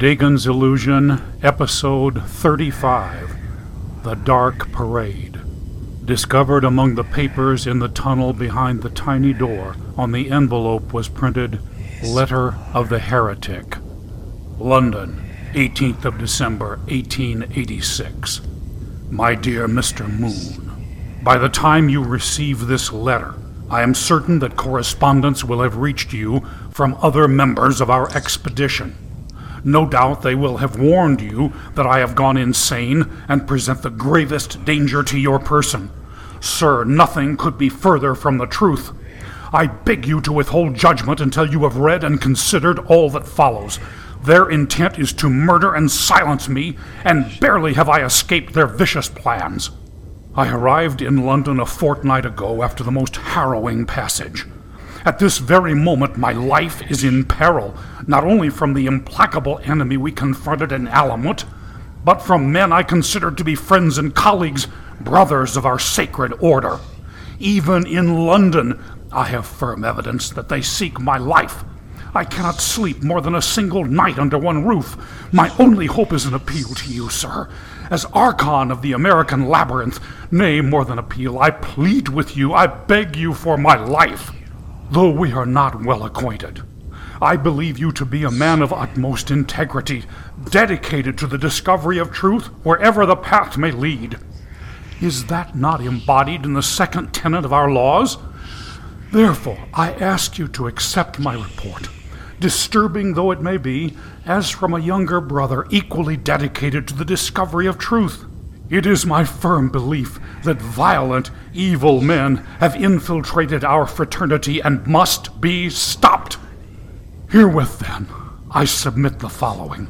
Dagon's Illusion, Episode 35 The Dark Parade. Discovered among the papers in the tunnel behind the tiny door, on the envelope was printed Letter of the Heretic. London, 18th of December, 1886. My dear Mr. Moon, by the time you receive this letter, I am certain that correspondence will have reached you from other members of our expedition. No doubt they will have warned you that I have gone insane and present the gravest danger to your person. Sir, nothing could be further from the truth. I beg you to withhold judgment until you have read and considered all that follows. Their intent is to murder and silence me, and barely have I escaped their vicious plans. I arrived in London a fortnight ago after the most harrowing passage. At this very moment, my life is in peril, not only from the implacable enemy we confronted in Alamut, but from men I considered to be friends and colleagues, brothers of our sacred order. Even in London, I have firm evidence that they seek my life. I cannot sleep more than a single night under one roof. My only hope is an appeal to you, sir. As Archon of the American Labyrinth, nay, more than appeal, I plead with you, I beg you for my life though we are not well acquainted. I believe you to be a man of utmost integrity, dedicated to the discovery of truth wherever the path may lead. Is that not embodied in the second tenet of our laws? Therefore, I ask you to accept my report, disturbing though it may be, as from a younger brother equally dedicated to the discovery of truth. It is my firm belief that violent, evil men have infiltrated our fraternity and must be stopped. Herewith, then, I submit the following.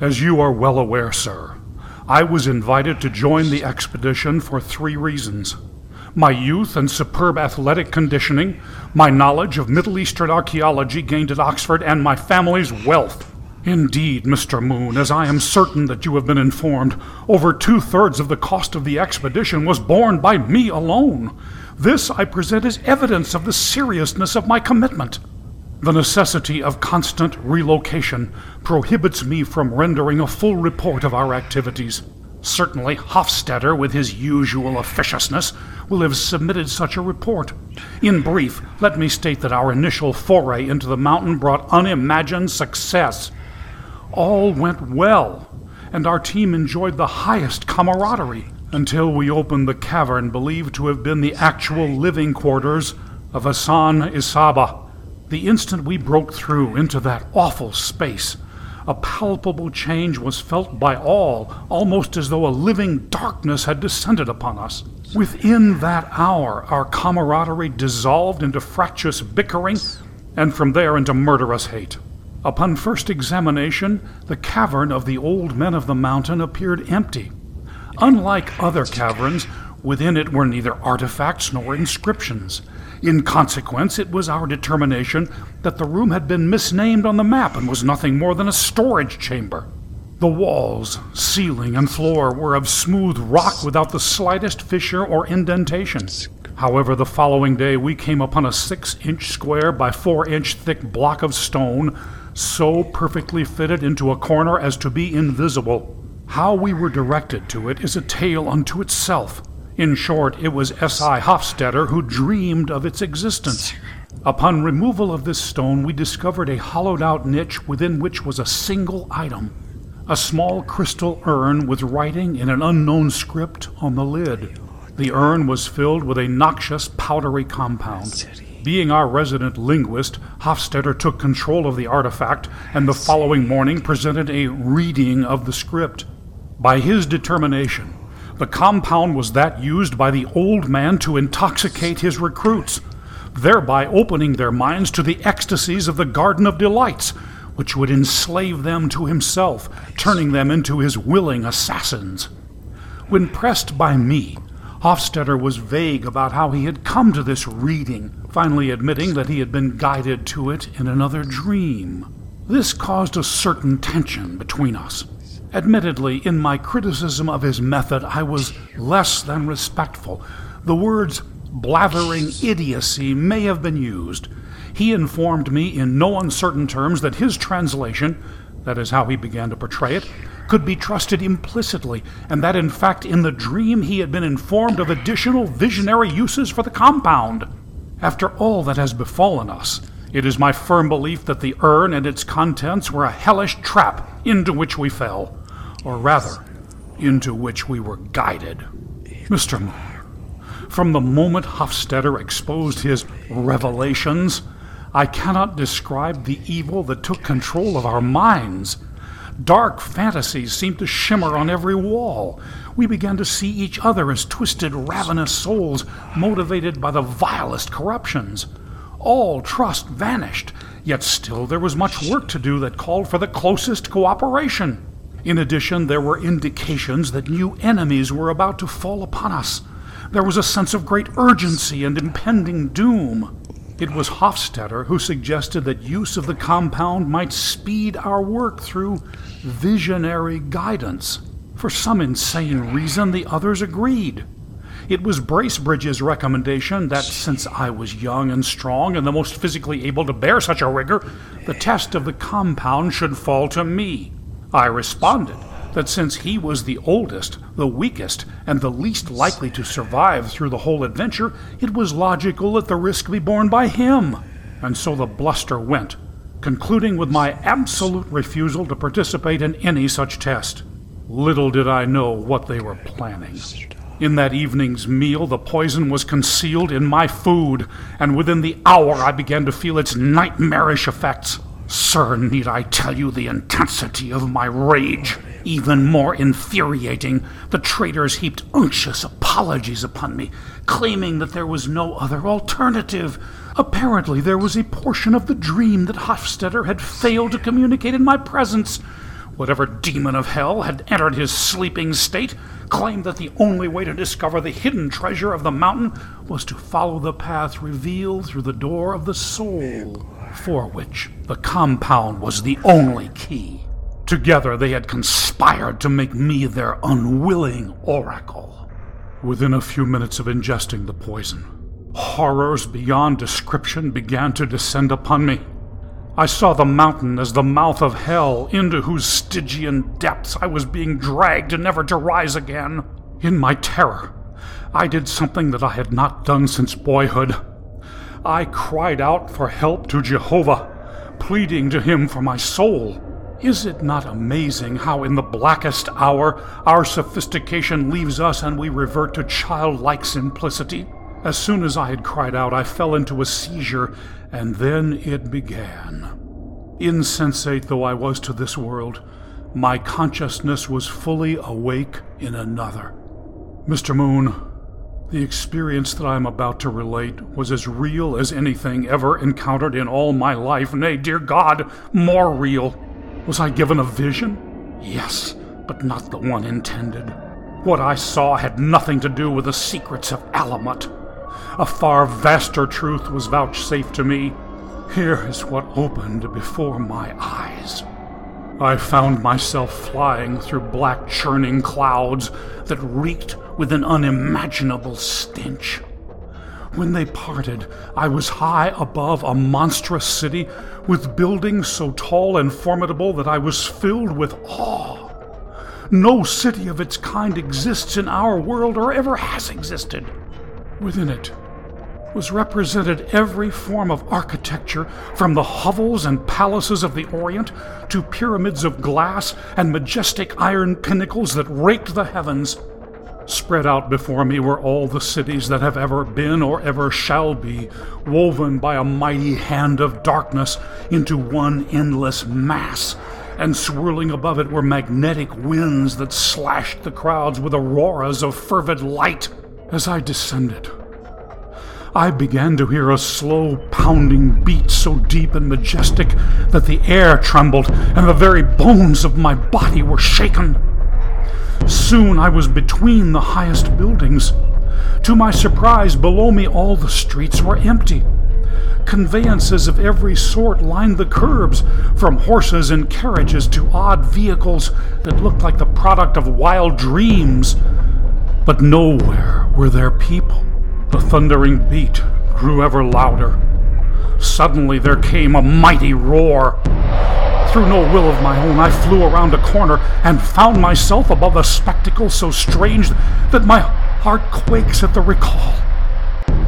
As you are well aware, sir, I was invited to join the expedition for three reasons my youth and superb athletic conditioning, my knowledge of Middle Eastern archaeology gained at Oxford, and my family's wealth. Indeed, Mr. Moon, as I am certain that you have been informed, over two thirds of the cost of the expedition was borne by me alone. This I present as evidence of the seriousness of my commitment. The necessity of constant relocation prohibits me from rendering a full report of our activities. Certainly, Hofstadter, with his usual officiousness, will have submitted such a report. In brief, let me state that our initial foray into the mountain brought unimagined success all went well, and our team enjoyed the highest camaraderie until we opened the cavern believed to have been the actual living quarters of Hassan-i Sabbah. The instant we broke through into that awful space, a palpable change was felt by all, almost as though a living darkness had descended upon us. Within that hour, our camaraderie dissolved into fractious bickering, and from there into murderous hate. Upon first examination, the cavern of the old men of the mountain appeared empty. Unlike other caverns, within it were neither artifacts nor inscriptions. In consequence, it was our determination that the room had been misnamed on the map and was nothing more than a storage chamber. The walls, ceiling, and floor were of smooth rock without the slightest fissure or indentation. However, the following day we came upon a six inch square by four inch thick block of stone so perfectly fitted into a corner as to be invisible. How we were directed to it is a tale unto itself. In short, it was S.I. Hofstadter who dreamed of its existence. Upon removal of this stone, we discovered a hollowed out niche within which was a single item a small crystal urn with writing in an unknown script on the lid. The urn was filled with a noxious, powdery compound. Being our resident linguist, Hofstadter took control of the artifact and the following morning presented a reading of the script. By his determination, the compound was that used by the old man to intoxicate his recruits, thereby opening their minds to the ecstasies of the Garden of Delights, which would enslave them to himself, turning them into his willing assassins. When pressed by me, Hofstadter was vague about how he had come to this reading, finally admitting that he had been guided to it in another dream. This caused a certain tension between us. Admittedly, in my criticism of his method, I was less than respectful. The words blathering idiocy may have been used. He informed me in no uncertain terms that his translation, that is how he began to portray it, could be trusted implicitly, and that in fact in the dream he had been informed of additional visionary uses for the compound. After all that has befallen us, it is my firm belief that the urn and its contents were a hellish trap into which we fell, or rather, into which we were guided. Mr. Moon, from the moment Hofstetter exposed his revelations, I cannot describe the evil that took control of our minds. Dark fantasies seemed to shimmer on every wall. We began to see each other as twisted, ravenous souls motivated by the vilest corruptions. All trust vanished, yet still there was much work to do that called for the closest cooperation. In addition, there were indications that new enemies were about to fall upon us. There was a sense of great urgency and impending doom. It was Hofstetter who suggested that use of the compound might speed our work through visionary guidance. For some insane reason, the others agreed. It was Bracebridge's recommendation that since I was young and strong and the most physically able to bear such a rigor, the test of the compound should fall to me. I responded that since he was the oldest, the weakest, and the least likely to survive through the whole adventure, it was logical that the risk be borne by him. And so the bluster went, concluding with my absolute refusal to participate in any such test. Little did I know what they were planning. In that evening's meal, the poison was concealed in my food, and within the hour I began to feel its nightmarish effects. Sir, need I tell you the intensity of my rage? Even more infuriating, the traitors heaped unctuous apologies upon me, claiming that there was no other alternative. Apparently, there was a portion of the dream that Hofstetter had failed to communicate in my presence. Whatever demon of hell had entered his sleeping state claimed that the only way to discover the hidden treasure of the mountain was to follow the path revealed through the door of the soul, for which the compound was the only key. Together they had conspired to make me their unwilling oracle. Within a few minutes of ingesting the poison, horrors beyond description began to descend upon me. I saw the mountain as the mouth of hell, into whose Stygian depths I was being dragged never to rise again. In my terror, I did something that I had not done since boyhood. I cried out for help to Jehovah, pleading to him for my soul. Is it not amazing how, in the blackest hour, our sophistication leaves us and we revert to childlike simplicity? As soon as I had cried out, I fell into a seizure, and then it began. Insensate though I was to this world, my consciousness was fully awake in another. Mr. Moon, the experience that I am about to relate was as real as anything ever encountered in all my life. Nay, dear God, more real. Was I given a vision? Yes, but not the one intended. What I saw had nothing to do with the secrets of Alamut. A far vaster truth was vouchsafed to me. Here is what opened before my eyes. I found myself flying through black churning clouds that reeked with an unimaginable stench. When they parted, I was high above a monstrous city with buildings so tall and formidable that I was filled with awe. No city of its kind exists in our world or ever has existed. Within it was represented every form of architecture, from the hovels and palaces of the Orient to pyramids of glass and majestic iron pinnacles that raked the heavens. Spread out before me were all the cities that have ever been or ever shall be, woven by a mighty hand of darkness into one endless mass, and swirling above it were magnetic winds that slashed the crowds with auroras of fervid light. As I descended, I began to hear a slow pounding beat so deep and majestic that the air trembled and the very bones of my body were shaken. Soon I was between the highest buildings. To my surprise, below me all the streets were empty. Conveyances of every sort lined the curbs, from horses and carriages to odd vehicles that looked like the product of wild dreams but nowhere were there people. The thundering beat grew ever louder. Suddenly there came a mighty roar. Through no will of my own, I flew around a corner and found myself above a spectacle so strange that my heart quakes at the recall.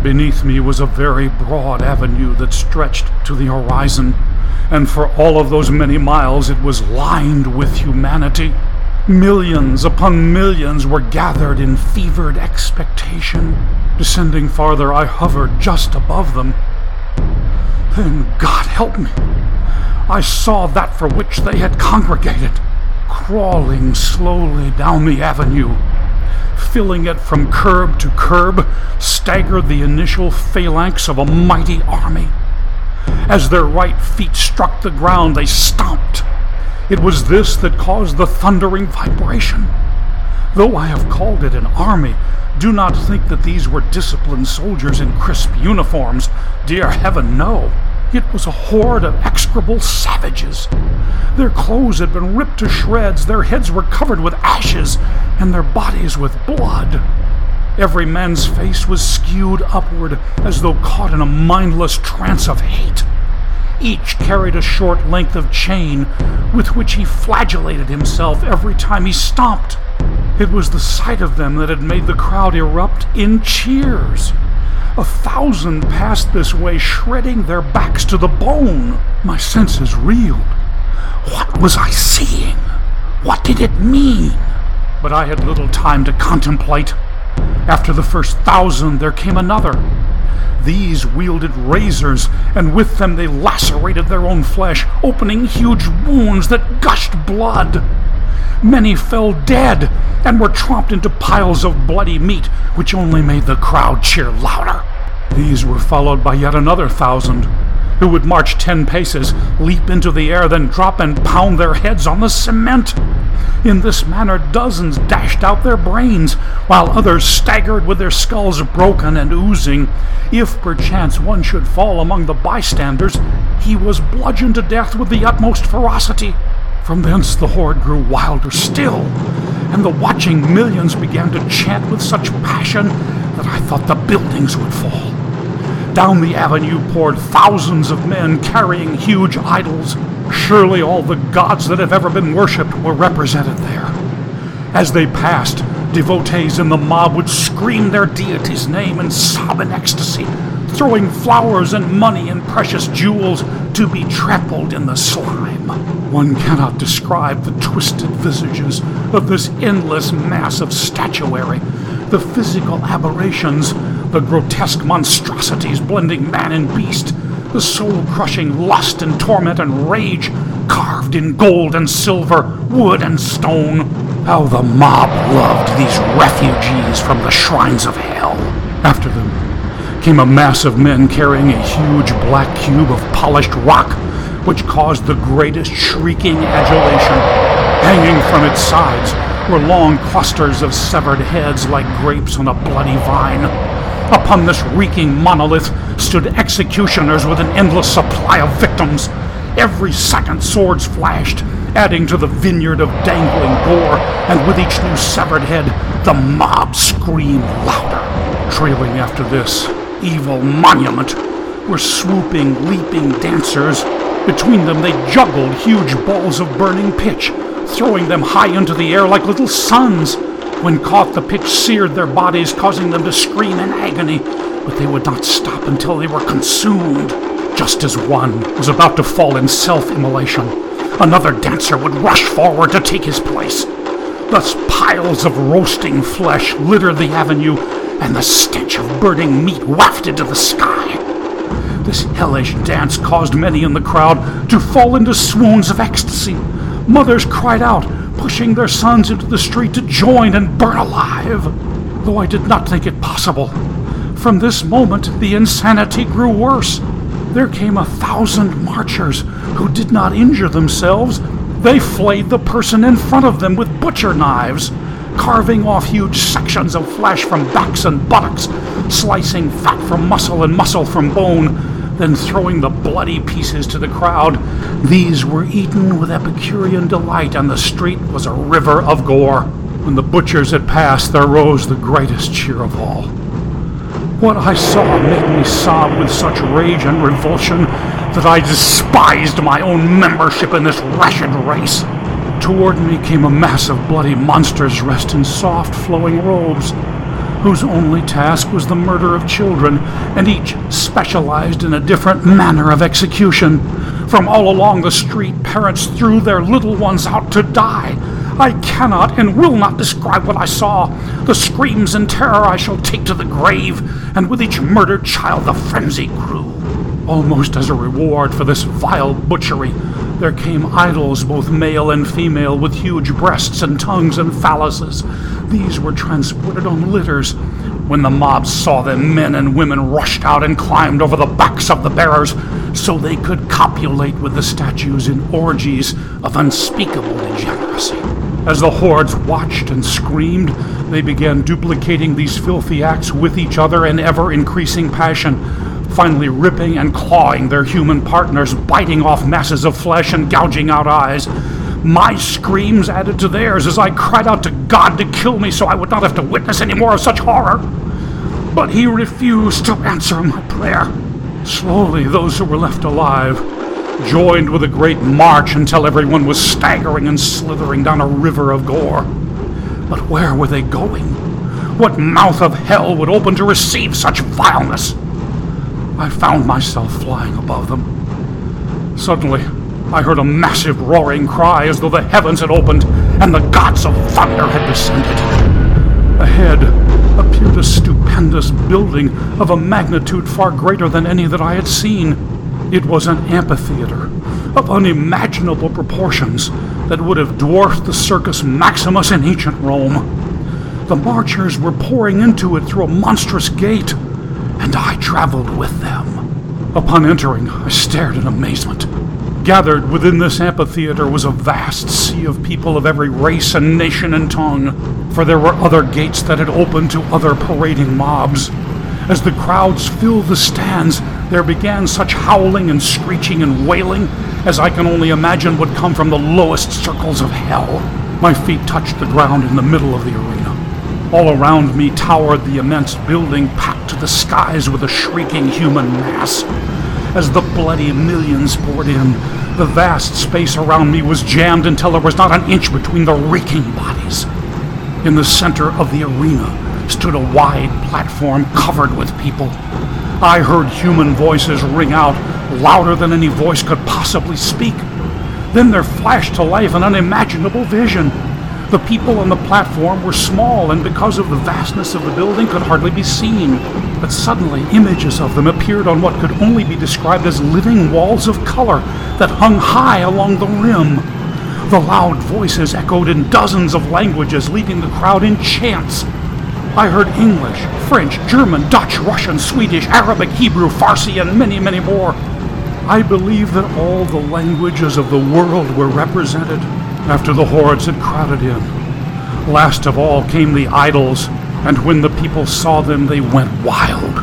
Beneath me was a very broad avenue that stretched to the horizon, and for all of those many miles it was lined with humanity. Millions upon millions were gathered in fevered expectation. Descending farther, I hovered just above them. Then, God help me, I saw that for which they had congregated, crawling slowly down the avenue filling it from curb to curb, staggered the initial phalanx of a mighty army. As their right feet struck the ground, they stomped. It was this that caused the thundering vibration. Though I have called it an army, do not think that these were disciplined soldiers in crisp uniforms. Dear heaven, no. It was a horde of execrable savages. Their clothes had been ripped to shreds, their heads were covered with ashes, and their bodies with blood. Every man's face was skewed upward as though caught in a mindless trance of hate. Each carried a short length of chain with which he flagellated himself every time he stomped. It was the sight of them that had made the crowd erupt in cheers. A thousand passed this way, shredding their backs to the bone. My senses reeled. What was I seeing? What did it mean? But I had little time to contemplate. After the first thousand, there came another. These wielded razors, and with them they lacerated their own flesh, opening huge wounds that gushed blood. Many fell dead and were tromped into piles of bloody meat, which only made the crowd cheer louder. These were followed by yet another thousand, who would march ten paces, leap into the air, then drop and pound their heads on the cement. In this manner, dozens dashed out their brains, while others staggered with their skulls broken and oozing. If perchance one should fall among the bystanders, he was bludgeoned to death with the utmost ferocity. From thence the horde grew wilder still, and the watching millions began to chant with such passion that I thought the buildings would fall. Down the avenue poured thousands of men carrying huge idols. Surely all the gods that have ever been worshipped were represented there. As they passed, devotees in the mob would scream their deity's name and sob in ecstasy, throwing flowers and money and precious jewels to be trampled in the slime. One cannot describe the twisted visages of this endless mass of statuary, the physical aberrations, the grotesque monstrosities blending man and beast, the soul crushing lust and torment and rage, carved in gold and silver, wood and stone. How the mob loved these refugees from the shrines of hell. After them came a mass of men carrying a huge black cube of polished rock, which caused the greatest shrieking adulation. Hanging from its sides were long clusters of severed heads like grapes on a bloody vine. Upon this reeking monolith stood executioners with an endless supply of victims. Every second swords flashed, adding to the vineyard of dangling gore, and with each new severed head, the mob screamed louder. Trailing after this, evil monument were swooping, leaping dancers. Between them, they juggled huge balls of burning pitch, throwing them high into the air like little suns. When caught, the pitch seared their bodies, causing them to scream in agony, but they would not stop until they were consumed. Just as one was about to fall in self immolation, another dancer would rush forward to take his place. Thus, piles of roasting flesh littered the avenue, and the stench of burning meat wafted to the sky. This hellish dance caused many in the crowd to fall into swoons of ecstasy. Mothers cried out, pushing their sons into the street to join and burn alive. Though I did not think it possible. From this moment, the insanity grew worse. There came a thousand marchers who did not injure themselves. They flayed the person in front of them with butcher knives carving off huge sections of flesh from backs and buttocks, slicing fat from muscle and muscle from bone, then throwing the bloody pieces to the crowd. These were eaten with Epicurean delight, and the street was a river of gore. When the butchers had passed, there rose the greatest cheer of all. What I saw made me sob with such rage and revulsion that I despised my own membership in this wretched race. Toward me came a mass of bloody monsters dressed in soft, flowing robes, whose only task was the murder of children, and each specialized in a different manner of execution. From all along the street, parents threw their little ones out to die. I cannot and will not describe what I saw. The screams and terror I shall take to the grave, and with each murdered child the frenzy grew. Almost as a reward for this vile butchery, there came idols, both male and female, with huge breasts and tongues and phalluses. These were transported on litters. When the mob saw them, men and women rushed out and climbed over the backs of the bearers so they could copulate with the statues in orgies of unspeakable degeneracy. As the hordes watched and screamed, they began duplicating these filthy acts with each other in ever increasing passion finally ripping and clawing their human partners, biting off masses of flesh and gouging out eyes. My screams added to theirs as I cried out to God to kill me so I would not have to witness any more of such horror. But he refused to answer my prayer. Slowly, those who were left alive joined with a great march until everyone was staggering and slithering down a river of gore. But where were they going? What mouth of hell would open to receive such vileness? I found myself flying above them. Suddenly, I heard a massive roaring cry as though the heavens had opened and the gods of thunder had descended. Ahead appeared a stupendous building of a magnitude far greater than any that I had seen. It was an amphitheater of unimaginable proportions that would have dwarfed the Circus Maximus in ancient Rome. The marchers were pouring into it through a monstrous gate and I traveled with them. Upon entering, I stared in amazement. Gathered within this amphitheater was a vast sea of people of every race and nation and tongue, for there were other gates that had opened to other parading mobs. As the crowds filled the stands, there began such howling and screeching and wailing as I can only imagine would come from the lowest circles of hell. My feet touched the ground in the middle of the arena. All around me towered the immense building packed to the skies with a shrieking human mass. As the bloody millions poured in, the vast space around me was jammed until there was not an inch between the reeking bodies. In the center of the arena stood a wide platform covered with people. I heard human voices ring out louder than any voice could possibly speak. Then there flashed to life an unimaginable vision. The people on the platform were small and because of the vastness of the building could hardly be seen. But suddenly images of them appeared on what could only be described as living walls of color that hung high along the rim. The loud voices echoed in dozens of languages, leading the crowd in chants. I heard English, French, German, Dutch, Russian, Swedish, Arabic, Hebrew, Farsi, and many, many more. I believe that all the languages of the world were represented after the hordes had crowded in. Last of all came the idols, and when the people saw them, they went wild.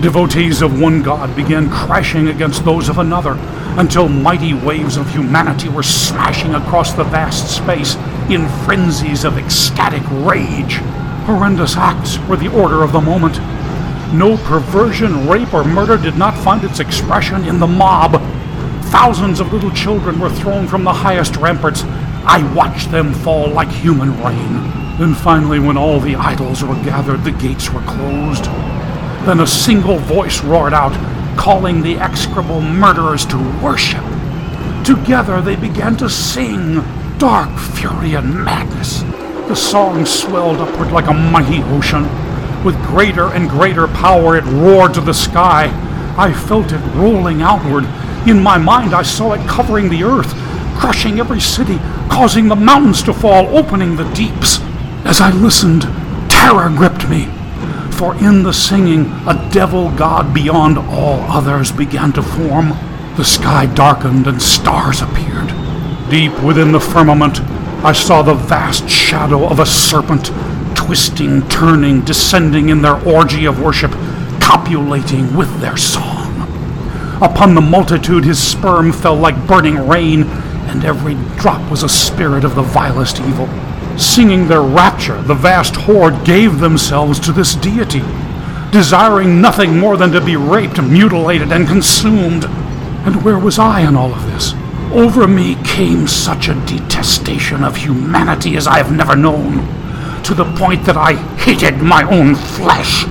Devotees of one god began crashing against those of another, until mighty waves of humanity were smashing across the vast space in frenzies of ecstatic rage. Horrendous acts were the order of the moment. No perversion, rape, or murder did not find its expression in the mob. Thousands of little children were thrown from the highest ramparts I watched them fall like human rain. Then finally, when all the idols were gathered, the gates were closed. Then a single voice roared out, calling the execrable murderers to worship. Together they began to sing, dark fury and madness. The song swelled upward like a mighty ocean. With greater and greater power, it roared to the sky. I felt it rolling outward. In my mind, I saw it covering the earth, crushing every city, causing the mountains to fall, opening the deeps. As I listened, terror gripped me, for in the singing, a devil god beyond all others began to form. The sky darkened and stars appeared. Deep within the firmament, I saw the vast shadow of a serpent, twisting, turning, descending in their orgy of worship, copulating with their song. Upon the multitude his sperm fell like burning rain, and every drop was a spirit of the vilest evil. Singing their rapture, the vast horde gave themselves to this deity, desiring nothing more than to be raped, mutilated, and consumed. And where was I in all of this? Over me came such a detestation of humanity as I have never known, to the point that I hated my own flesh.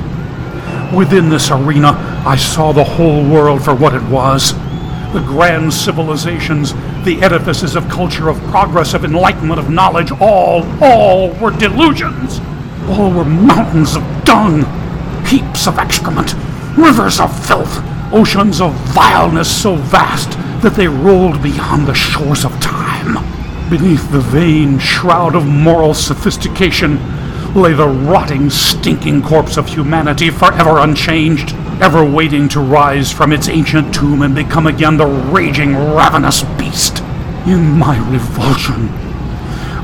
Within this arena, I saw the whole world for what it was the grand civilizations, the edifices of culture, of progress, of enlightenment, of knowledge, all, all were delusions. All were mountains of dung, heaps of excrement, rivers of filth, oceans of vileness so vast that they rolled beyond the shores of time. Beneath the vain shroud of moral sophistication lay the rotting, stinking corpse of humanity forever unchanged ever waiting to rise from its ancient tomb and become again the raging, ravenous beast. In my revulsion,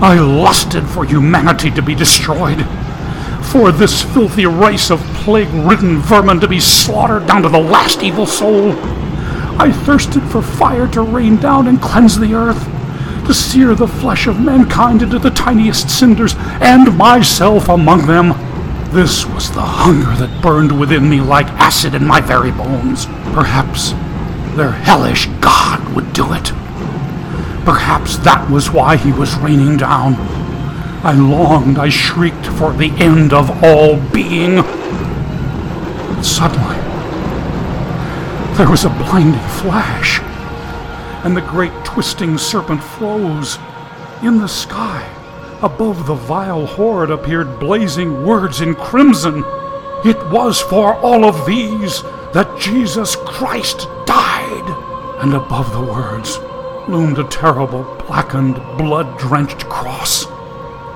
I lusted for humanity to be destroyed, for this filthy race of plague ridden vermin to be slaughtered down to the last evil soul. I thirsted for fire to rain down and cleanse the earth, to sear the flesh of mankind into the tiniest cinders, and myself among them. This was the hunger that burned within me like acid in my very bones. Perhaps their hellish god would do it. Perhaps that was why he was raining down. I longed, I shrieked for the end of all being. But suddenly, there was a blinding flash, and the great twisting serpent froze in the sky. Above the vile horde appeared blazing words in crimson. It was for all of these that Jesus Christ died. And above the words loomed a terrible, blackened, blood drenched cross.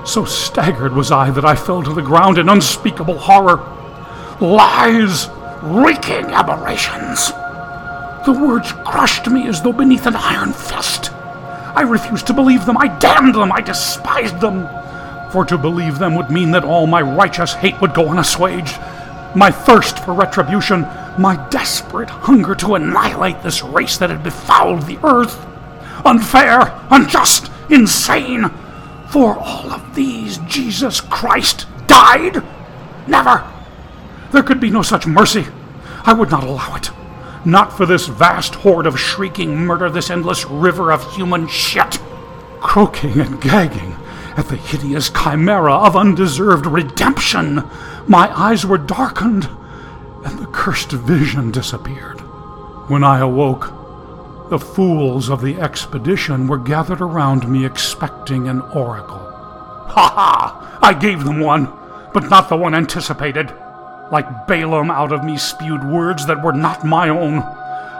So staggered was I that I fell to the ground in unspeakable horror. Lies! Reeking aberrations! The words crushed me as though beneath an iron fist. I refused to believe them. I damned them. I despised them. For to believe them would mean that all my righteous hate would go unassuaged. My thirst for retribution, my desperate hunger to annihilate this race that had befouled the earth. Unfair, unjust, insane. For all of these, Jesus Christ died? Never. There could be no such mercy. I would not allow it. Not for this vast horde of shrieking murder, this endless river of human shit. Croaking and gagging at the hideous chimera of undeserved redemption, my eyes were darkened, and the cursed vision disappeared. When I awoke, the fools of the expedition were gathered around me expecting an oracle. Ha ha! I gave them one, but not the one anticipated. Like Balaam out of me spewed words that were not my own.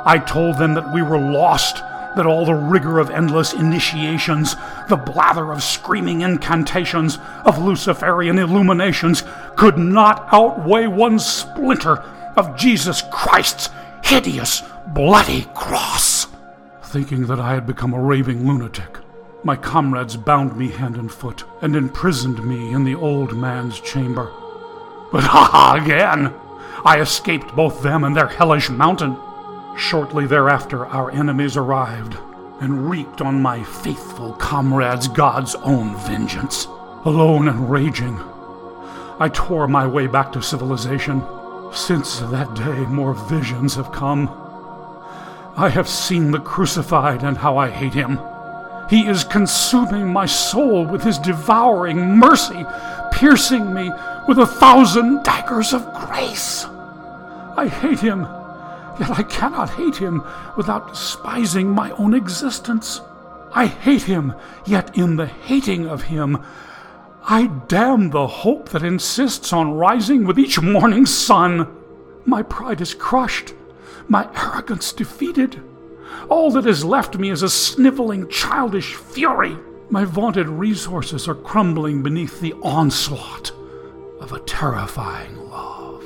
I told them that we were lost, that all the rigor of endless initiations, the blather of screaming incantations, of Luciferian illuminations, could not outweigh one splinter of Jesus Christ's hideous, bloody cross. Thinking that I had become a raving lunatic, my comrades bound me hand and foot and imprisoned me in the old man's chamber. But ha again! I escaped both them and their hellish mountain. Shortly thereafter, our enemies arrived and wreaked on my faithful comrades God's own vengeance. Alone and raging, I tore my way back to civilization. Since that day, more visions have come. I have seen the crucified and how I hate him. He is consuming my soul with his devouring mercy, piercing me with a thousand daggers of grace. I hate him, yet I cannot hate him without despising my own existence. I hate him, yet in the hating of him, I damn the hope that insists on rising with each morning sun. My pride is crushed, my arrogance defeated. All that is left me is a sniveling, childish fury. My vaunted resources are crumbling beneath the onslaught of a terrifying love.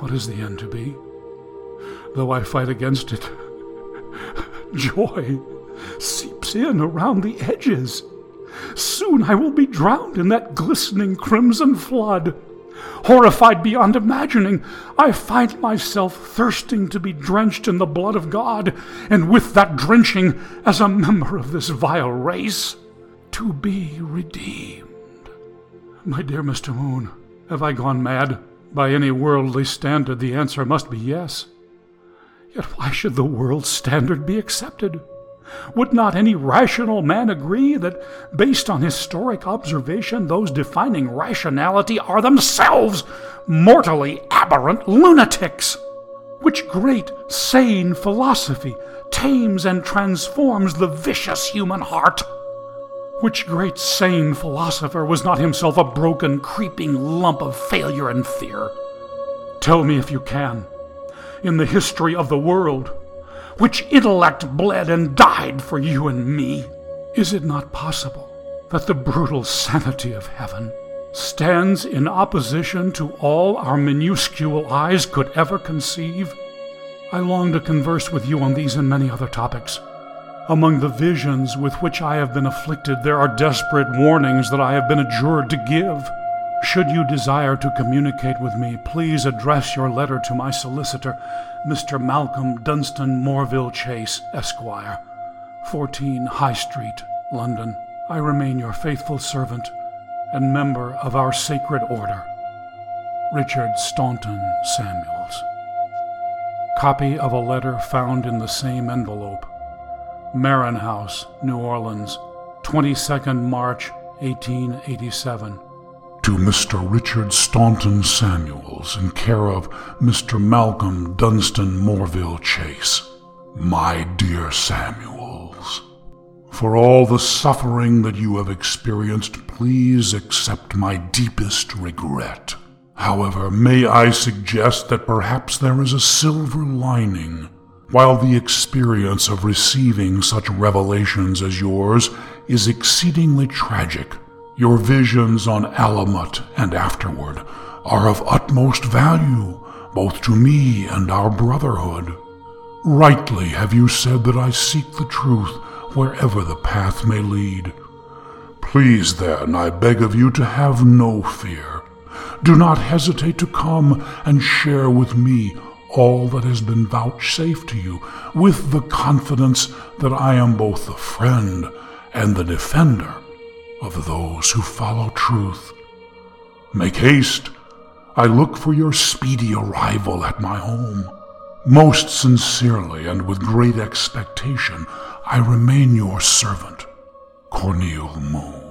What is the end to be? Though I fight against it, joy seeps in around the edges. Soon I will be drowned in that glistening crimson flood. Horrified beyond imagining, I find myself thirsting to be drenched in the blood of God, and with that drenching, as a member of this vile race, to be redeemed. My dear Mr. Moon, have I gone mad? By any worldly standard, the answer must be yes. Yet why should the world's standard be accepted? Would not any rational man agree that, based on historic observation, those defining rationality are themselves mortally aberrant lunatics? Which great, sane philosophy tames and transforms the vicious human heart? Which great, sane philosopher was not himself a broken, creeping lump of failure and fear? Tell me if you can, in the history of the world, which intellect bled and died for you and me? Is it not possible that the brutal sanity of heaven stands in opposition to all our minuscule eyes could ever conceive? I long to converse with you on these and many other topics. Among the visions with which I have been afflicted, there are desperate warnings that I have been adjured to give. Should you desire to communicate with me, please address your letter to my solicitor, Mr. Malcolm Dunstan Morville Chase, Esquire, 14 High Street, London. I remain your faithful servant and member of our sacred order, Richard Staunton Samuels. Copy of a letter found in the same envelope. Marin House, New Orleans, 22nd March, 1887. To Mr. Richard Staunton Samuels, in care of Mr. Malcolm Dunstan Morville Chase. My dear Samuels, for all the suffering that you have experienced, please accept my deepest regret. However, may I suggest that perhaps there is a silver lining? While the experience of receiving such revelations as yours is exceedingly tragic, your visions on Alamut and afterward are of utmost value, both to me and our brotherhood. Rightly have you said that I seek the truth wherever the path may lead. Please, then, I beg of you to have no fear. Do not hesitate to come and share with me all that has been vouchsafed to you, with the confidence that I am both the friend and the defender of those who follow truth. Make haste. I look for your speedy arrival at my home. Most sincerely and with great expectation, I remain your servant, Corneille Moon.